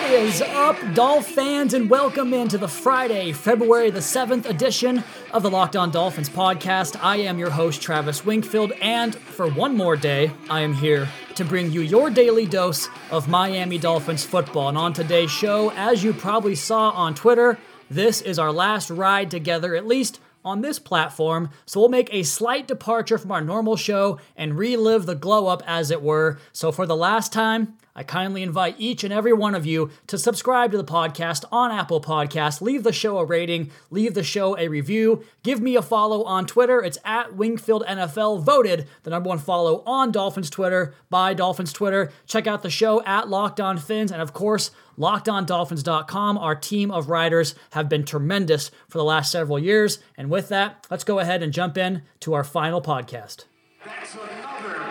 What is up, Dolph fans, and welcome into the Friday, February the 7th edition of the Locked On Dolphins podcast. I am your host, Travis Wingfield, and for one more day, I am here to bring you your daily dose of Miami Dolphins football. And on today's show, as you probably saw on Twitter, this is our last ride together, at least on this platform, so we'll make a slight departure from our normal show and relive the glow up, as it were. So, for the last time, I kindly invite each and every one of you to subscribe to the podcast on Apple Podcasts. Leave the show a rating, leave the show a review, give me a follow on Twitter. It's at Wingfield NFL, voted the number one follow on Dolphins Twitter by Dolphins Twitter. Check out the show at Locked On Fins, and of course, LockedOnDolphins.com. Our team of writers have been tremendous for the last several years. And with that, let's go ahead and jump in to our final podcast. That's another.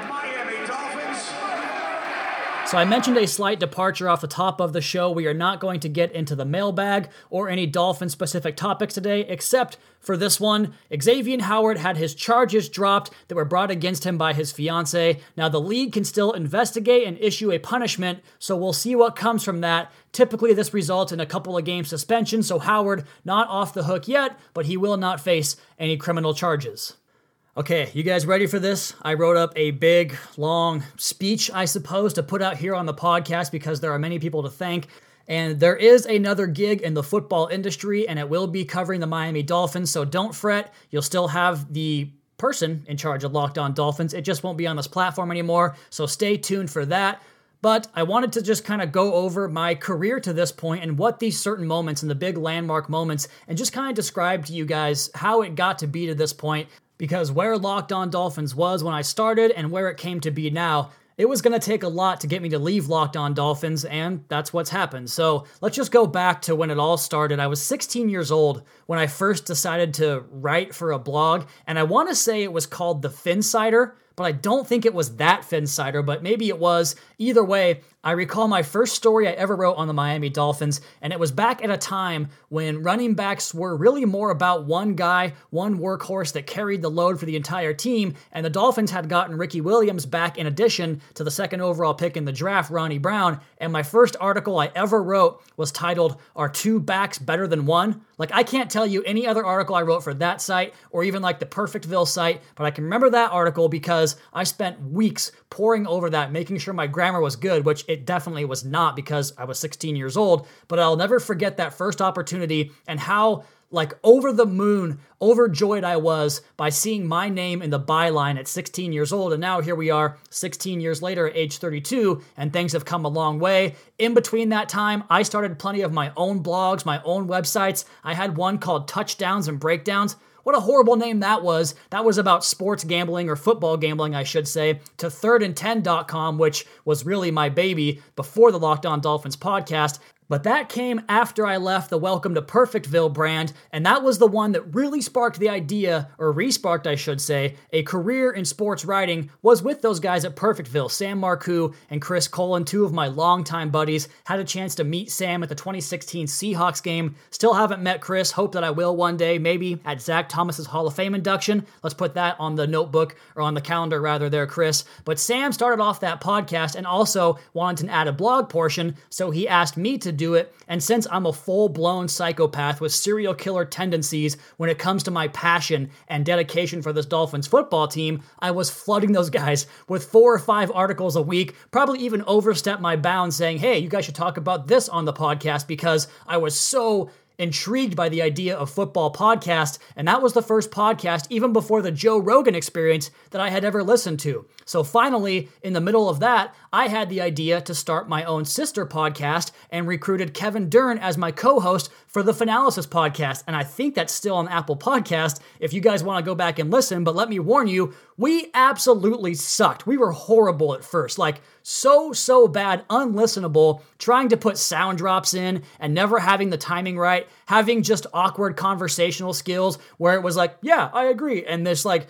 So I mentioned a slight departure off the top of the show. We are not going to get into the mailbag or any Dolphin specific topics today, except for this one. Xavier Howard had his charges dropped that were brought against him by his fiance. Now the league can still investigate and issue a punishment, so we'll see what comes from that. Typically, this results in a couple of game suspension, so Howard not off the hook yet, but he will not face any criminal charges. Okay, you guys ready for this? I wrote up a big, long speech, I suppose, to put out here on the podcast because there are many people to thank. And there is another gig in the football industry, and it will be covering the Miami Dolphins. So don't fret, you'll still have the person in charge of Locked On Dolphins. It just won't be on this platform anymore. So stay tuned for that. But I wanted to just kind of go over my career to this point and what these certain moments and the big landmark moments, and just kind of describe to you guys how it got to be to this point because where Locked On Dolphins was when I started and where it came to be now, it was going to take a lot to get me to leave Locked On Dolphins, and that's what's happened. So let's just go back to when it all started. I was 16 years old when I first decided to write for a blog, and I want to say it was called The Finsider, but I don't think it was that Finsider, but maybe it was. Either way, I recall my first story I ever wrote on the Miami Dolphins, and it was back at a time when running backs were really more about one guy, one workhorse that carried the load for the entire team, and the Dolphins had gotten Ricky Williams back in addition to the second overall pick in the draft, Ronnie Brown. And my first article I ever wrote was titled, Are Two Backs Better Than One? Like, I can't tell you any other article I wrote for that site or even like the Perfectville site, but I can remember that article because I spent weeks poring over that, making sure my grammar was good, which it definitely was not because I was 16 years old. But I'll never forget that first opportunity and how like over the moon, overjoyed I was by seeing my name in the byline at 16 years old. And now here we are, 16 years later, at age 32, and things have come a long way. In between that time, I started plenty of my own blogs, my own websites. I had one called Touchdowns and Breakdowns. What a horrible name that was. That was about sports gambling or football gambling, I should say, to thirdand10.com, which was really my baby before the Locked On Dolphins podcast. But that came after I left the Welcome to Perfectville brand, and that was the one that really sparked the idea, or resparked, I should say, a career in sports writing was with those guys at Perfectville, Sam Marcoux and Chris Colin, two of my longtime buddies. Had a chance to meet Sam at the 2016 Seahawks game. Still haven't met Chris. Hope that I will one day, maybe at Zach Thomas's Hall of Fame induction. Let's put that on the notebook, or on the calendar rather, there, Chris. But Sam started off that podcast and also wanted to add a blog portion, so he asked me to do it. And since I'm a full blown psychopath with serial killer tendencies when it comes to my passion and dedication for this Dolphins football team, I was flooding those guys with four or five articles a week, probably even overstepped my bounds saying, hey, you guys should talk about this on the podcast because I was so intrigued by the idea of football podcast, and that was the first podcast, even before the Joe Rogan experience, that I had ever listened to. So finally, in the middle of that, I had the idea to start my own sister podcast and recruited Kevin Dern as my co host for the Finalysis podcast. And I think that's still on Apple Podcast if you guys want to go back and listen. But let me warn you, we absolutely sucked. We were horrible at first. Like, so, so bad, unlistenable, trying to put sound drops in and never having the timing right, having just awkward conversational skills where it was like, yeah, I agree. And there's like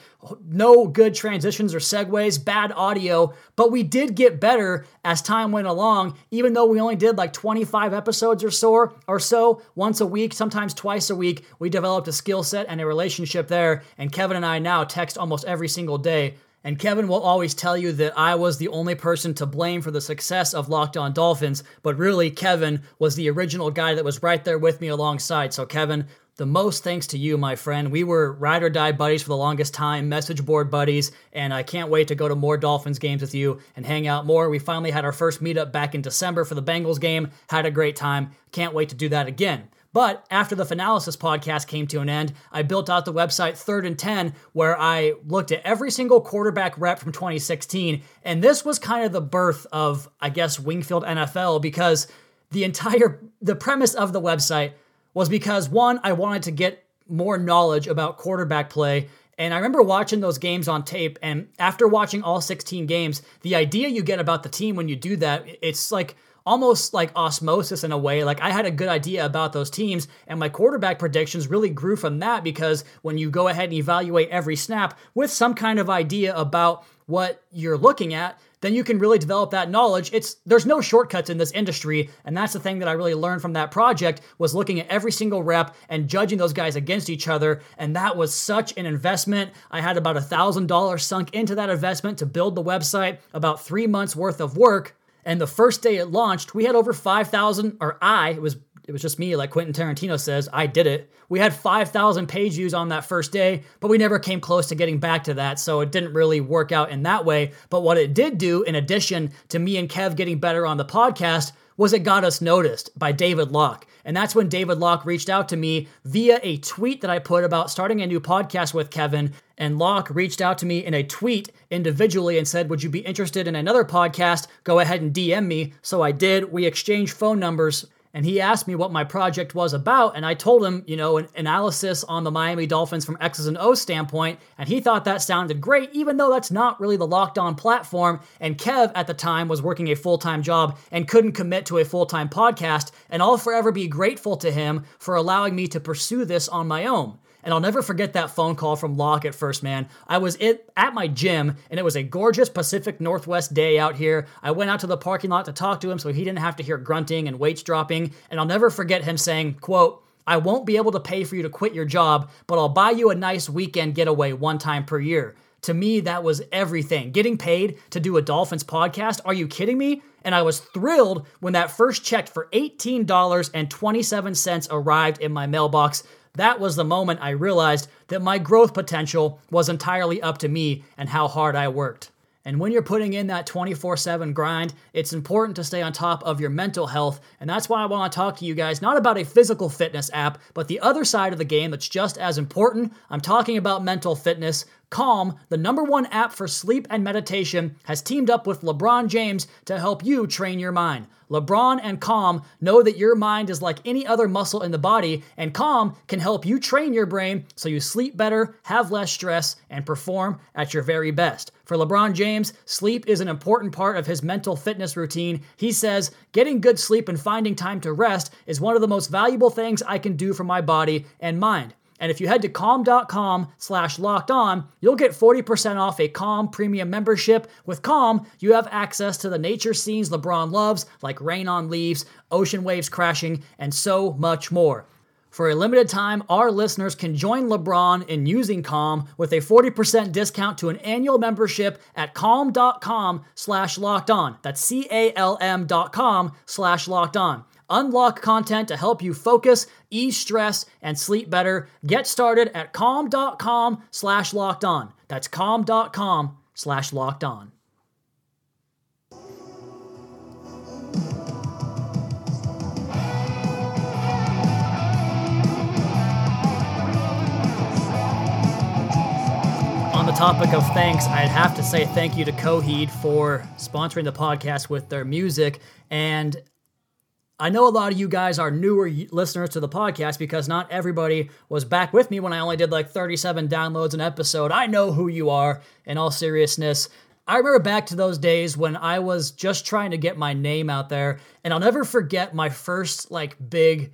no good transitions or segues, bad audio. But we did get better as time went along, even though we only did like 25 episodes or so, or so once a week, sometimes twice a week. We developed a skill set and a relationship there. And Kevin and I now text almost every single day. And Kevin will always tell you that I was the only person to blame for the success of Locked On Dolphins, but really, Kevin was the original guy that was right there with me alongside. So, Kevin, the most thanks to you, my friend. We were ride or die buddies for the longest time, message board buddies, and I can't wait to go to more Dolphins games with you and hang out more. We finally had our first meetup back in December for the Bengals game, had a great time. Can't wait to do that again. But after the Finalysis podcast came to an end, I built out the website Third and 10, where I looked at every single quarterback rep from 2016. And this was kind of the birth of, I guess, Wingfield NFL because the entire the premise of the website was because one, I wanted to get more knowledge about quarterback play. And I remember watching those games on tape, and after watching all 16 games, the idea you get about the team when you do that, it's like almost like osmosis in a way. Like I had a good idea about those teams, and my quarterback predictions really grew from that because when you go ahead and evaluate every snap with some kind of idea about what you're looking at, then you can really develop that knowledge. It's there's no shortcuts in this industry, and that's the thing that I really learned from that project was looking at every single rep and judging those guys against each other, and that was such an investment. I had about a thousand dollars sunk into that investment to build the website, about three months worth of work. And the first day it launched, we had over 5,000, or I, it was it was just me, like Quentin Tarantino says, I did it. We had 5,000 page views on that first day, but we never came close to getting back to that, so it didn't really work out in that way. But what it did do, in addition to me and Kev getting better on the podcast, was it got us noticed by David Locke. And that's when David Locke reached out to me via a tweet that I put about starting a new podcast with Kevin. And Locke reached out to me in a tweet individually and said, Would you be interested in another podcast? Go ahead and DM me. So I did. We exchanged phone numbers and he asked me what my project was about and i told him you know an analysis on the miami dolphins from x's and o's standpoint and he thought that sounded great even though that's not really the locked on platform and kev at the time was working a full-time job and couldn't commit to a full-time podcast and i'll forever be grateful to him for allowing me to pursue this on my own and I'll never forget that phone call from Locke at first, man. I was it, at my gym, and it was a gorgeous Pacific Northwest day out here. I went out to the parking lot to talk to him so he didn't have to hear grunting and weights dropping. And I'll never forget him saying, quote, I won't be able to pay for you to quit your job, but I'll buy you a nice weekend getaway one time per year. To me, that was everything. Getting paid to do a Dolphins podcast? Are you kidding me? And I was thrilled when that first check for $18.27 arrived in my mailbox. That was the moment I realized that my growth potential was entirely up to me and how hard I worked. And when you're putting in that 24 7 grind, it's important to stay on top of your mental health. And that's why I want to talk to you guys not about a physical fitness app, but the other side of the game that's just as important. I'm talking about mental fitness. Calm, the number one app for sleep and meditation, has teamed up with LeBron James to help you train your mind. LeBron and Calm know that your mind is like any other muscle in the body, and Calm can help you train your brain so you sleep better, have less stress, and perform at your very best. For LeBron James, sleep is an important part of his mental fitness routine. He says, Getting good sleep and finding time to rest is one of the most valuable things I can do for my body and mind. And if you head to calm.com slash locked on, you'll get 40% off a Calm premium membership. With Calm, you have access to the nature scenes LeBron loves, like rain on leaves, ocean waves crashing, and so much more. For a limited time, our listeners can join LeBron in using Calm with a 40% discount to an annual membership at calm.com slash locked on. That's C-A-L-M dot com slash locked on. Unlock content to help you focus, ease stress, and sleep better. Get started at calm.com slash locked on. That's calm.com slash locked on. On the topic of thanks, I'd have to say thank you to Coheed for sponsoring the podcast with their music. And I know a lot of you guys are newer listeners to the podcast because not everybody was back with me when I only did like 37 downloads an episode. I know who you are, in all seriousness. I remember back to those days when I was just trying to get my name out there, and I'll never forget my first like big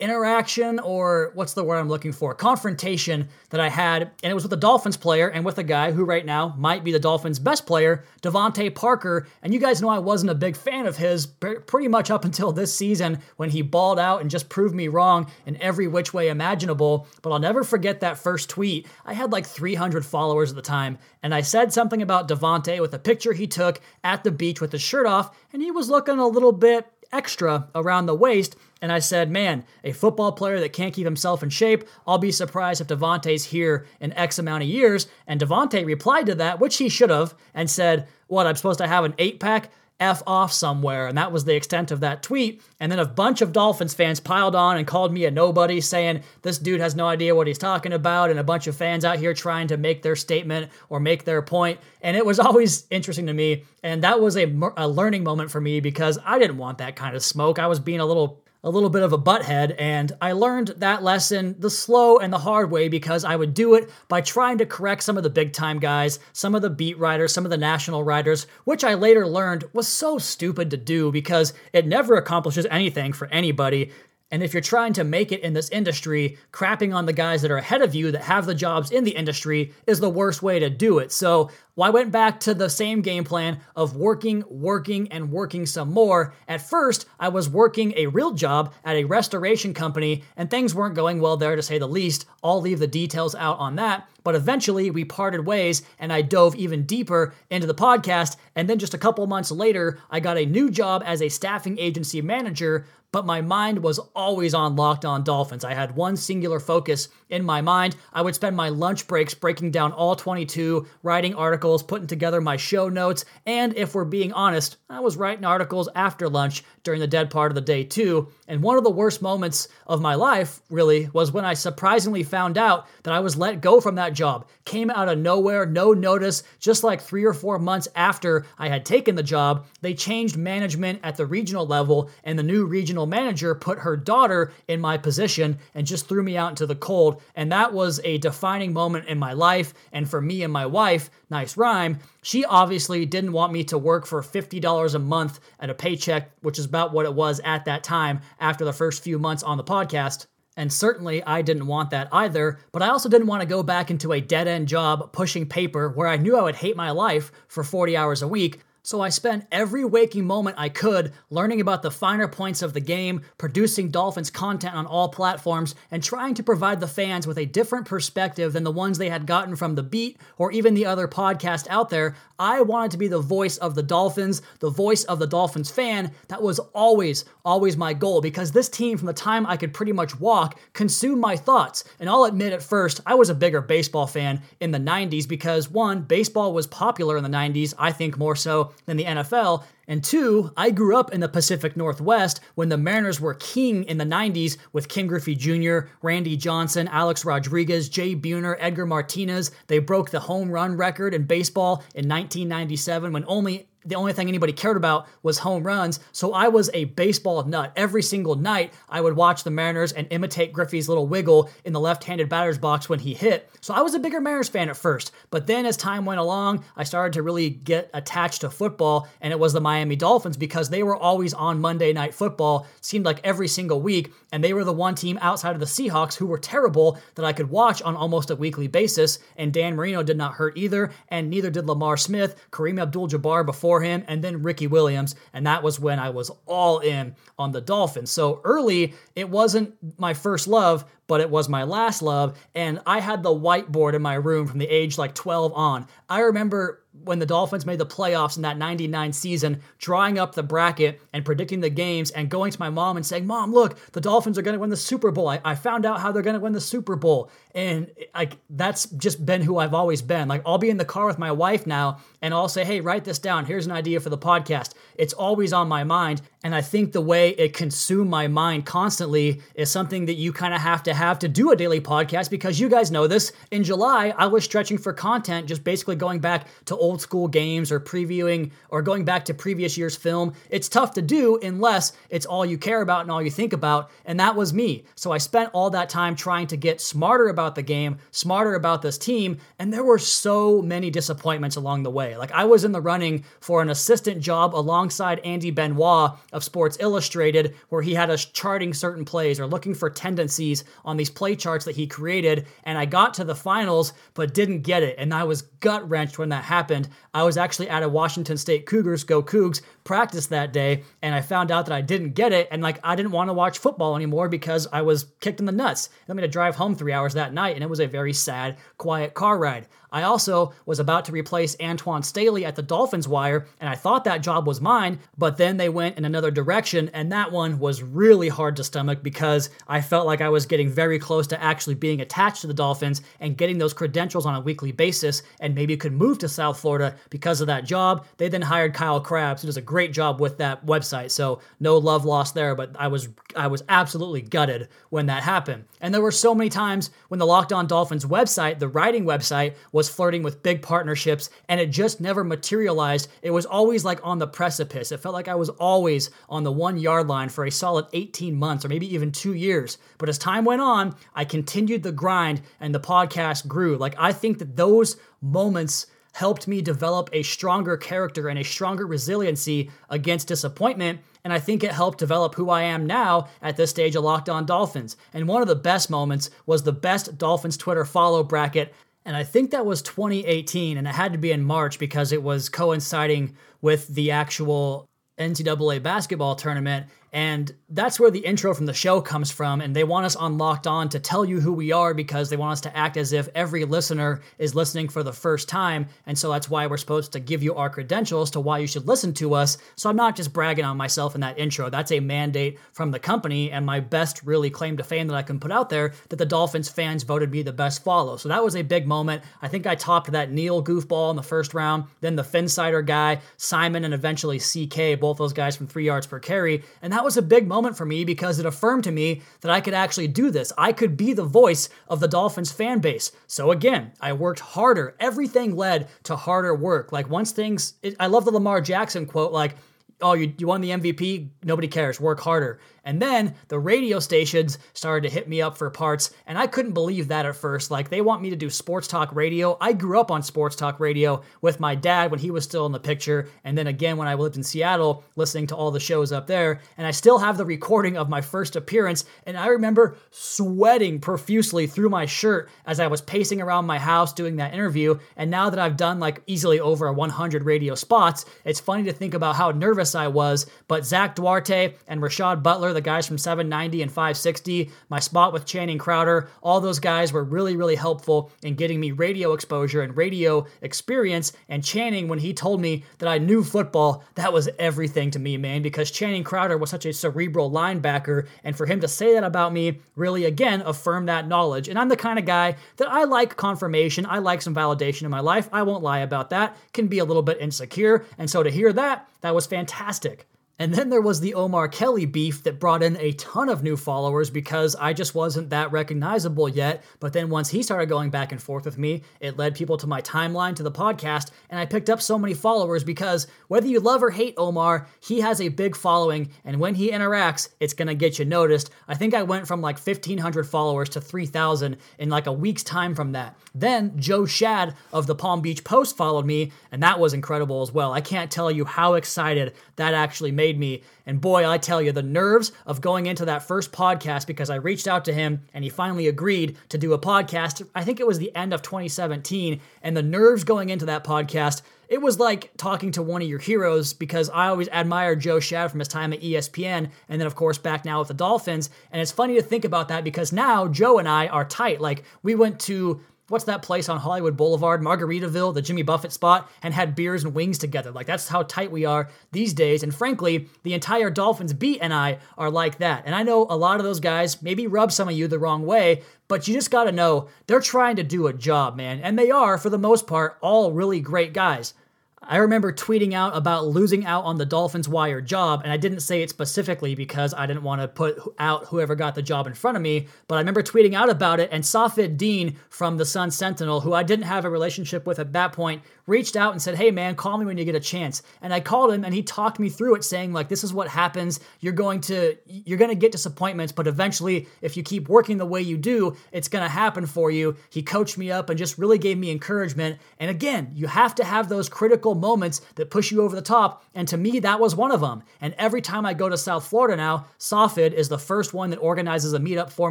interaction or what's the word I'm looking for? Confrontation that I had, and it was with a Dolphins player and with a guy who right now might be the Dolphins' best player, DeVante Parker. And you guys know I wasn't a big fan of his pretty much up until this season when he balled out and just proved me wrong in every which way imaginable. But I'll never forget that first tweet. I had like 300 followers at the time, and I said something about DeVante with a picture he took at the beach with his shirt off, and he was looking a little bit extra around the waist. And I said, man, a football player that can't keep himself in shape, I'll be surprised if DeVante's here in X amount of years. And DeVante replied to that, which he should have, and said, what, I'm supposed to have an eight pack? F off somewhere. And that was the extent of that tweet. And then a bunch of Dolphins fans piled on and called me a nobody, saying this dude has no idea what he's talking about. And a bunch of fans out here trying to make their statement or make their point. And it was always interesting to me. And that was a, a learning moment for me because I didn't want that kind of smoke. I was being a little a little bit of a butthead, and I learned that lesson the slow and the hard way because I would do it by trying to correct some of the big time guys, some of the beat writers, some of the national writers, which I later learned was so stupid to do because it never accomplishes anything for anybody. And if you're trying to make it in this industry, crapping on the guys that are ahead of you that have the jobs in the industry is the worst way to do it. So well, I went back to the same game plan of working, working, and working some more. At first, I was working a real job at a restoration company, and things weren't going well there to say the least. I'll leave the details out on that. But eventually, we parted ways, and I dove even deeper into the podcast. And then just a couple months later, I got a new job as a staffing agency manager but my mind was always on Locked On Dolphins. I had one singular focus in my mind. I would spend my lunch breaks breaking down all 22, writing articles, putting together my show notes, and if we're being honest, I was writing articles after lunch during the dead part of the day too. And one of the worst moments of my life, really, was when I surprisingly found out that I was let go from that job. Came out of nowhere, no notice, just like three or four months after I had taken the job. They changed management at the regional level, and the new regional manager put her daughter in my position and just threw me out into the cold. And that was a defining moment in my life. And for me and my wife, nice rhyme, she obviously didn't want me to work for $50 a month at a paycheck, which is about what it was at that time after the first few months on the podcast. And certainly I didn't want that either, but I also didn't want to go back into a dead end job pushing paper where I knew I would hate my life for 40 hours a week. So I spent every waking moment I could learning about the finer points of the game, producing Dolphins content on all platforms, and trying to provide the fans with a different perspective than the ones they had gotten from The Beat or even the other podcast out there. I wanted to be the voice of the Dolphins, the voice of the Dolphins fan. That was always, always my goal because this team, from the time I could pretty much walk, consumed my thoughts. And I'll admit at first, I was a bigger baseball fan in the 90s because one, baseball was popular in the 90s, I think more so than the NFL. And two, I grew up in the Pacific Northwest when the Mariners were king in the 90s with Ken Griffey Jr., Randy Johnson, Alex Rodriguez, Jay Buhner, Edgar Martinez. They broke the home run record in baseball in 1997 when only the only thing anybody cared about was home runs. So I was a baseball nut. Every single night, I would watch the Mariners and imitate Griffey's little wiggle in the left handed batter's box when he hit. So I was a bigger Mariners fan at first. But then as time went along, I started to really get attached to football, and it was the Miami Dolphins because they were always on Monday Night Football, seemed like every single week, and they were the one team outside of the Seahawks who were terrible that I could watch on almost a weekly basis. And Dan Marino did not hurt either, and neither did Lamar Smith, Kareem Abdul Jabbar before before him, and then Ricky Williams. And that was when I was all in on the Dolphins. So early, it wasn't my first love, but it was my last love. And I had the whiteboard in my room from the age like 12 on. I remember when the Dolphins made the playoffs in that 99 season, drawing up the bracket and predicting the games and going to my mom and saying, Mom, look, the Dolphins are going to win the Super Bowl. I, I found out how they're going to win the Super Bowl. And like that's just been who I've always been. Like I'll be in the car with my wife now and I'll say, Hey, write this down. Here's an idea for the podcast. It's always on my mind. And I think the way it consumed my mind constantly is something that you kind of have to have to do a daily podcast because you guys know this. In July, I was stretching for content, just basically going back to old old school games or previewing or going back to previous year's film. It's tough to do unless it's all you care about and all you think about. And that was me. So I spent all that time trying to get smarter about the game, smarter about this team. And there were so many disappointments along the way. Like I was in the running for an assistant job alongside Andy Benoit of Sports Illustrated, where he had us charting certain plays or looking for tendencies on these play charts that he created. And I got to the finals, but didn't get it. And I was gut wrenched when that happened. I was actually at a Washington State Cougars, go Cougs, practice that day. And I found out that I didn't get it. And like, I didn't want to watch football anymore because I was kicked in the nuts. I made to drive home three hours that night. And it was a very sad, quiet car ride. I also was about to replace Antoine Staley at the Dolphins wire, and I thought that job was mine, but then they went in another direction, and that one was really hard to stomach because I felt like I was getting very close to actually being attached to the Dolphins and getting those credentials on a weekly basis, and maybe could move to South Florida because of that job. They then hired Kyle Crabbs, who does a great job with that website, so no love lost there, but I was I was absolutely gutted when that happened. And there were so many times when the Locked On Dolphins website, the writing website, was flirting with big partnerships and it just never materialized. It was always like on the precipice. It felt like I was always on the one yard line for a solid 18 months or maybe even two years. But as time went on, I continued the grind and the podcast grew. Like, I think that those moments helped me develop a stronger character and a stronger resiliency against disappointment. And I think it helped develop who I am now at this stage of Locked On Dolphins. And one of the best moments was the best Dolphins Twitter follow bracket and I think that was 2018, and it had to be in March because it was coinciding with the actual NCAA basketball tournament. And that's where the intro from the show comes from. And they want us on Locked On to tell you who we are because they want us to act as if every listener is listening for the first time. And so that's why we're supposed to give you our credentials to why you should listen to us. So I'm not just bragging on myself in that intro. That's a mandate from the company and my best really claim to fame that I can put out there that the Dolphins fans voted me the best follow. So that was a big moment. I think I topped that Neil goofball in the first round, then the Phinsider guy, Simon, and eventually CK, both those guys from three yards per carry. And that was a big moment for me because it affirmed to me that I could actually do this. I could be the voice of the Dolphins fan base. So again, I worked harder. Everything led to harder work. Like once things, it, I love the Lamar Jackson quote, like, oh, you, you won the MVP? Nobody cares. Work harder. And then the radio stations started to hit me up for parts, and I couldn't believe that at first. Like, they want me to do sports talk radio. I grew up on sports talk radio with my dad when he was still in the picture, and then again when I lived in Seattle, listening to all the shows up there. And I still have the recording of my first appearance, and I remember sweating profusely through my shirt as I was pacing around my house doing that interview. And now that I've done like easily over 100 radio spots, it's funny to think about how nervous I was. But Zach Duarte and Rashad Butler, the guys from 790 and 560, my spot with Channing Crowder, all those guys were really, really helpful in getting me radio exposure and radio experience. And Channing, when he told me that I knew football, that was everything to me, man, because Channing Crowder was such a cerebral linebacker. And for him to say that about me really, again, affirmed that knowledge. And I'm the kind of guy that I like confirmation, I like some validation in my life. I won't lie about that. Can be a little bit insecure. And so to hear that, that was fantastic. And then there was the Omar Kelly beef that brought in a ton of new followers because I just wasn't that recognizable yet. But then once he started going back and forth with me, it led people to my timeline, to the podcast, and I picked up so many followers because whether you love or hate Omar, he has a big following, and when he interacts, it's gonna get you noticed. I think I went from like 1,500 followers to 3,000 in like a week's time from that. Then Joe Schad of the Palm Beach Post followed me, and that was incredible as well. I can't tell you how excited that actually made made me. And boy, I tell you, the nerves of going into that first podcast because I reached out to him and he finally agreed to do a podcast. I think it was the end of 2017. And the nerves going into that podcast, it was like talking to one of your heroes because I always admired Joe Schad from his time at ESPN and then, of course, back now with the Dolphins. And it's funny to think about that because now Joe and I are tight. Like, we went to what's that place on Hollywood Boulevard, Margaritaville, the Jimmy Buffett spot, and had beers and wings together. Like that's how tight we are these days. And frankly, the entire Dolphins beat and I are like that. And I know a lot of those guys maybe rub some of you the wrong way, but you just got to know they're trying to do a job, man. And they are, for the most part, all really great guys. I remember tweeting out about losing out on the Dolphins wire job, and I didn't say it specifically because I didn't want to put out whoever got the job in front of me, but I remember tweeting out about it, and Safid Deen from the Sun Sentinel, who I didn't have a relationship with at that point, reached out and said, Hey man, call me when you get a chance. And I called him and he talked me through it, saying, like, this is what happens. You're going to you're gonna get disappointments, but eventually, if you keep working the way you do, it's gonna happen for you. He coached me up and just really gave me encouragement. And again, you have to have those critical moments that push you over the top. And to me, that was one of them. And every time I go to South Florida now, Safid is the first one that organizes a meetup for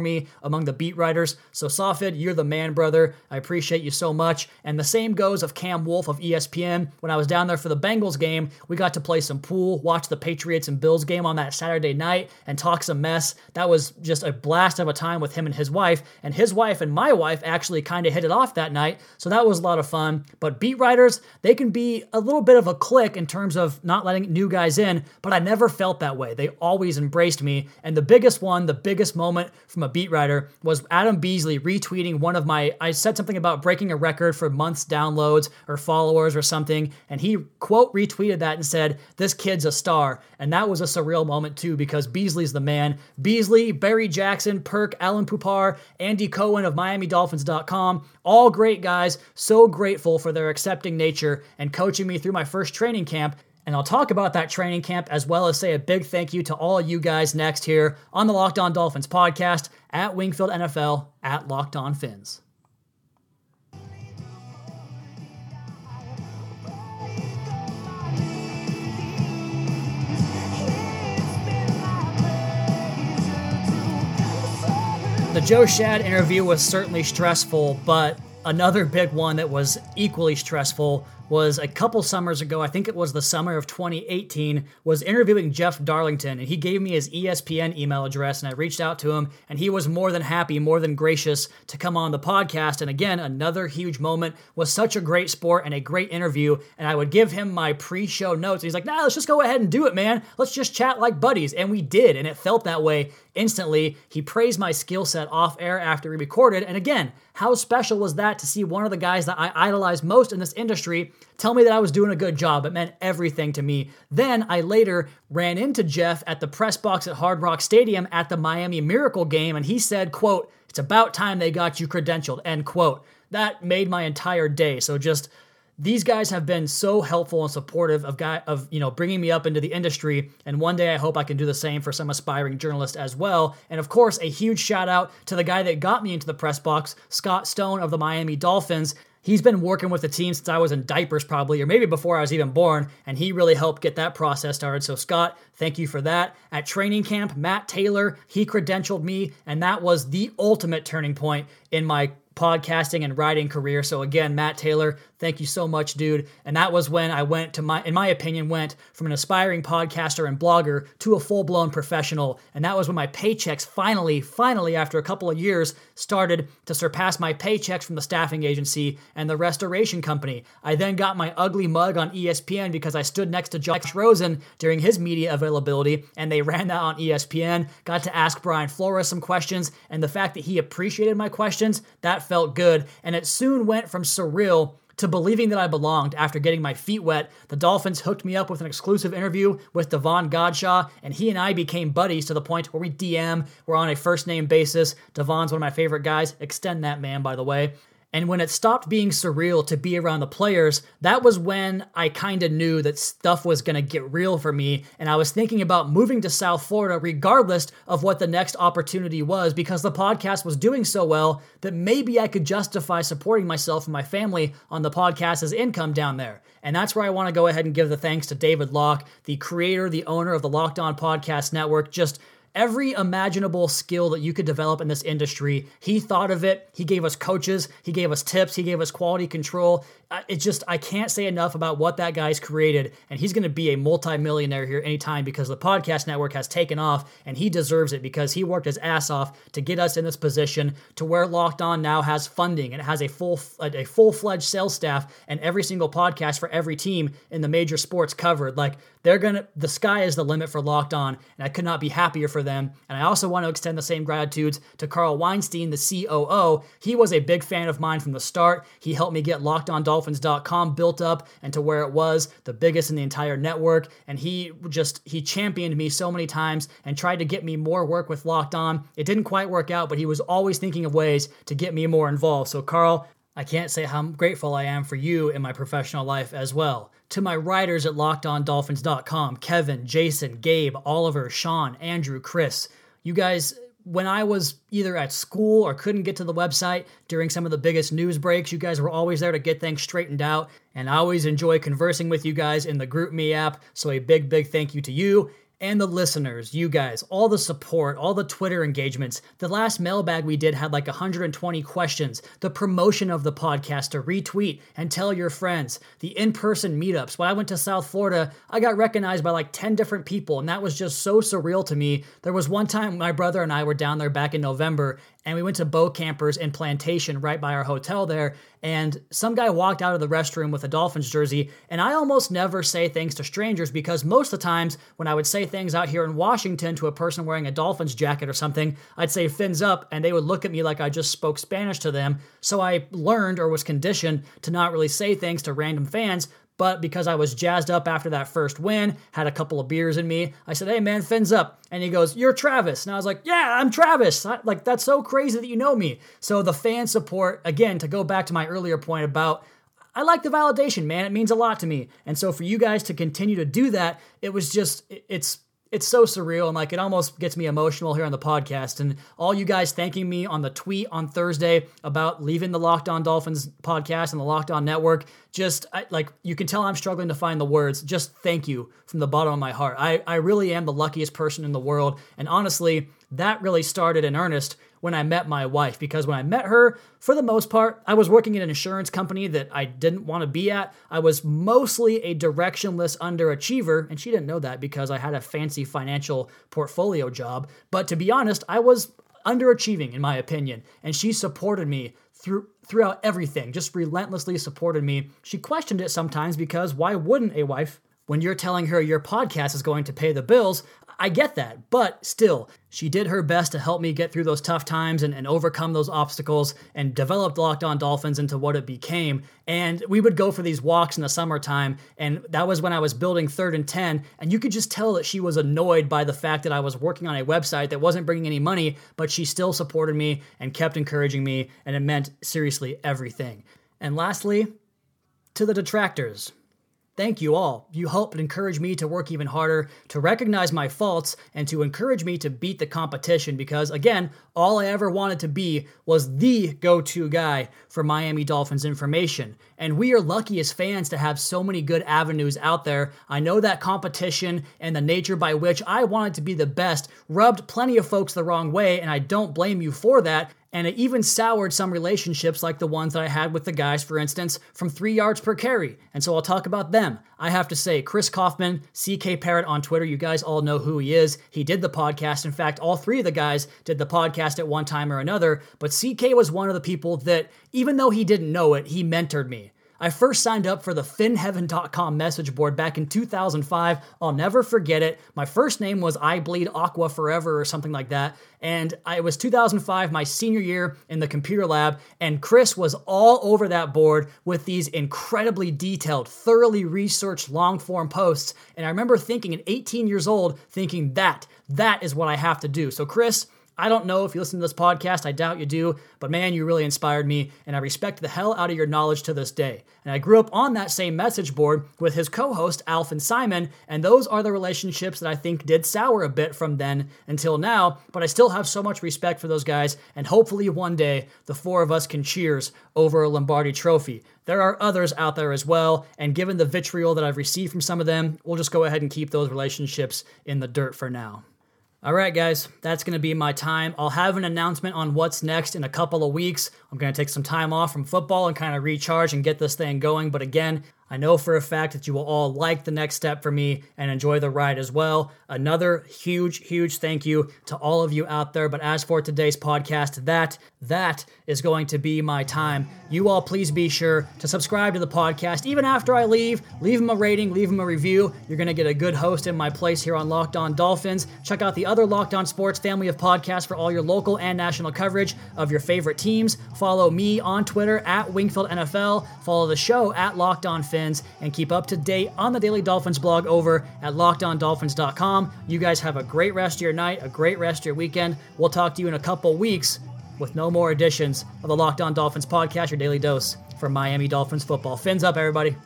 me among the beat writers. So Safid, you're the man, brother. I appreciate you so much. And the same goes of Cam Wolfe of ESPN. When I was down there for the Bengals game, we got to play some pool, watch the Patriots and Bills game on that Saturday night, and talk some mess. That was just a blast of a time with him and his wife. And his wife and my wife actually kind of hit it off that night. So that was a lot of fun. But beat writers, they can be a little bit of a clique in terms of not letting new guys in, but I never felt that way. They always embraced me. And the biggest one, the biggest moment from a beat writer was Adam Beasley retweeting one of my, I said something about breaking a record for months downloads or followers or something. And he quote retweeted that and said, This kid's a star. And that was a surreal moment too because Beasley's the man. Beasley, Barry Jackson, Perk, Alain Poupart, Andy Cohen of MiamiDolphins.com, all great guys. So grateful for their accepting nature and coaching me through my first training camp. And I'll talk about that training camp as well as say a big thank you to all you guys next here on the Locked On Dolphins podcast at Wingfield NFL at Locked On Fins. The Joe Schad interview was certainly stressful, but another big one that was equally stressful was a couple summers ago, I think it was the summer of 2018, was interviewing Jeff Darlington, and he gave me his ESPN email address, and I reached out to him, and he was more than happy, more than gracious to come on the podcast. And again, another huge moment was such a great sport and a great interview, and I would give him my pre-show notes. And he's like, "Nah, let's just go ahead and do it, man. Let's just chat like buddies," and we did, and it felt that way instantly. He praised my skill set off air after we recorded, and again, how special was that to see one of the guys that I idolize most in this industry tell me that I was doing a good job? It meant everything to me. Then I later ran into Jeff at the press box at Hard Rock Stadium at the Miami Miracle game, and he said, quote, it's about time they got you credentialed, end quote. That made my entire day. So just these guys have been so helpful and supportive of guy of you know bringing me up into the industry and one day i hope i can do the same for some aspiring journalists as well and of course a huge shout out to the guy that got me into the press box scott stone of the miami dolphins He's been working with the team since I was in diapers, probably, or maybe before I was even born, and he really helped get that process started. So, Scott, thank you for that. At training camp, Matt Taylor, he credentialed me, and that was the ultimate turning point in my podcasting and writing career. So again, Matt Taylor, thank you so much, dude. And that was when I went to my, in my opinion, went from an aspiring podcaster and blogger to a full blown professional. And that was when my paychecks finally, finally, after a couple of years, started to surpass my paychecks from the staffing agency and the restoration company. I then got my ugly mug on ESPN because I stood next to Josh Rosen during his media availability, and they ran that on ESPN. Got to ask Brian Flores some questions, and the fact that he appreciated my questions, that felt good, and it soon went from surreal to believing that I belonged after getting my feet wet. The Dolphins hooked me up with an exclusive interview with Davon Godchaux, and he and I became buddies to the point where we DM. We're on a first name basis. Davon's one of my favorite guys. Extend that man, by the way. And when it stopped being surreal to be around the players, that was when I kind of knew that stuff was going to get real for me. And I was thinking about moving to South Florida, regardless of what the next opportunity was, because the podcast was doing so well that maybe I could justify supporting myself and my family on the podcast as income down there. And that's where I want to go ahead and give the thanks to David Locke, the creator, the owner of the Locked On Podcast Network. Just every imaginable skill that you could develop in this industry. He thought of it. He gave us coaches. He gave us tips. He gave us quality control. It's just, I can't say enough about what that guy's created. And he's going to be a multimillionaire here anytime because the podcast network has taken off and he deserves it because he worked his ass off to get us in this position to where Locked On now has funding and has a full, a full fledged sales staff and every single podcast for every team in the major sports covered. Like they're going to, the sky is the limit for Locked On. And I could not be happier for them. And I also want to extend the same gratitudes to Carl Weinstein, the COO. He was a big fan of mine from the start. He helped me get Locked On MiamiDolphins.com built up and to where it was, the biggest in the entire network. And he just he championed me so many times and tried to get me more work with Locked On. It didn't quite work out, but he was always thinking of ways to get me more involved. So Carl, I can't say how grateful I am for you in my professional life as well. To my writers at LockedOnDolphins.com, Kevin, Jason, Gabe, Oliver, Sean, Andrew, Chris, you guys when I was either at school or couldn't get to the website during some of the biggest news breaks, you guys were always there to get things straightened out. And I always enjoy conversing with you guys in the GroupMe app. So a big, big thank you to you and the listeners, you guys, all the support, all the Twitter engagements. The last mailbag we did had like 120 questions. The promotion of the podcast to retweet and tell your friends. The in person meetups. When I went to South Florida, I got recognized by like 10 different people, and that was just so surreal to me. There was one time my brother and I were down there back in November, and we went to Bokampers in Plantation right by our hotel there. And some guy walked out of the restroom with a Dolphins jersey. And I almost never say things to strangers because most of the times when I would say things out here in Washington to a person wearing a Dolphins jacket or something, I'd say fins up and they would look at me like I just spoke Spanish to them. So I learned or was conditioned to not really say things to random fans. But because I was jazzed up after that first win, had a couple of beers in me, I said, "Hey man, fins up." And he goes, "You're Travis." And I was like, "Yeah, I'm Travis." I, like that's so crazy that you know me. So the fan support again to go back to my earlier point about I like the validation, man. It means a lot to me. And so for you guys to continue to do that, it was just it's it's so surreal and like it almost gets me emotional here on the podcast. And all you guys thanking me on the tweet on thursday about leaving the locked on dolphins podcast and the locked on network just I, like you can tell i'm struggling to find the words. Just thank you from the bottom of my heart. I, I really am the luckiest person in the world. And honestly that really started in earnest when I met my wife because when I met her, for the most part, I was working in an insurance company that I didn't want to be at. I was mostly a directionless underachiever, and she didn't know that because I had a fancy financial portfolio job. But to be honest, I was underachieving in my opinion, and she supported me through throughout everything, just relentlessly supported me. She questioned it sometimes because why wouldn't a wife when you're telling her your podcast is going to pay the bills, I get that, but still, she did her best to help me get through those tough times and, and overcome those obstacles and developed Locked On Dolphins into what it became. And we would go for these walks in the summertime, and that was when I was building third and 10. And you could just tell that she was annoyed by the fact that I was working on a website that wasn't bringing any money, but she still supported me and kept encouraging me, and it meant seriously everything. And lastly, to the detractors. Thank you all. You helped encourage me to work even harder, to recognize my faults, and to encourage me to beat the competition because, again, all I ever wanted to be was the go to guy for Miami Dolphins information. And we are lucky as fans to have so many good avenues out there. I know that competition and the nature by which I wanted to be the best rubbed plenty of folks the wrong way, and I don't blame you for that. And it even soured some relationships like the ones that I had with the guys, for instance, from three yards per carry. And so I'll talk about them. I have to say, Chris Kouffman, CK Parrott on Twitter, you guys all know who he is. He did the podcast. In fact, all three of the guys did the podcast at one time or another. But CK was one of the people that, even though he didn't know it, he mentored me. I first signed up for the finheaven.com message board back in 2005. I'll never forget it. My first name was I Bleed Aqua Forever or something like that. And it was 2005, my senior year in the computer lab. And Chris was all over that board with these incredibly detailed, thoroughly researched long form posts. And I remember thinking at 18 years old, thinking that, that is what I have to do. So, Chris, I don't know if you listen to this podcast, I doubt you do, but man, you really inspired me, and I respect the hell out of your knowledge to this day. And I grew up on that same message board with his co host, Alf and Simon, and those are the relationships that I think did sour a bit from then until now, but I still have so much respect for those guys, and hopefully one day the four of us can cheers over a Lombardi trophy. There are others out there as well, and given the vitriol that I've received from some of them, we'll just go ahead and keep those relationships in the dirt for now. All right, guys, that's going to be my time. I'll have an announcement on what's next in a couple of weeks. I'm going to take some time off from football and kind of recharge and get this thing going. But again, I know for a fact that you will all like the next step for me and enjoy the ride as well. Another huge, huge thank you to all of you out there. But as for today's podcast, that that is going to be my time. You all please be sure to subscribe to the podcast. Even after I leave, leave them a rating, leave them a review. You're going to get a good host in my place here on Locked On Dolphins. Check out the other Locked On Sports family of podcasts for all your local and national coverage of your favorite teams. Follow me on Twitter at Wingfield NFL. Follow the show at Locked On And keep up to date on the Daily Dolphins blog over at lockedondolphins.com. You guys have a great rest of your night, a great rest of your weekend. We'll talk to you in a couple weeks with no more editions of the Locked On Dolphins podcast, your daily dose for Miami Dolphins football. Fins up, everybody.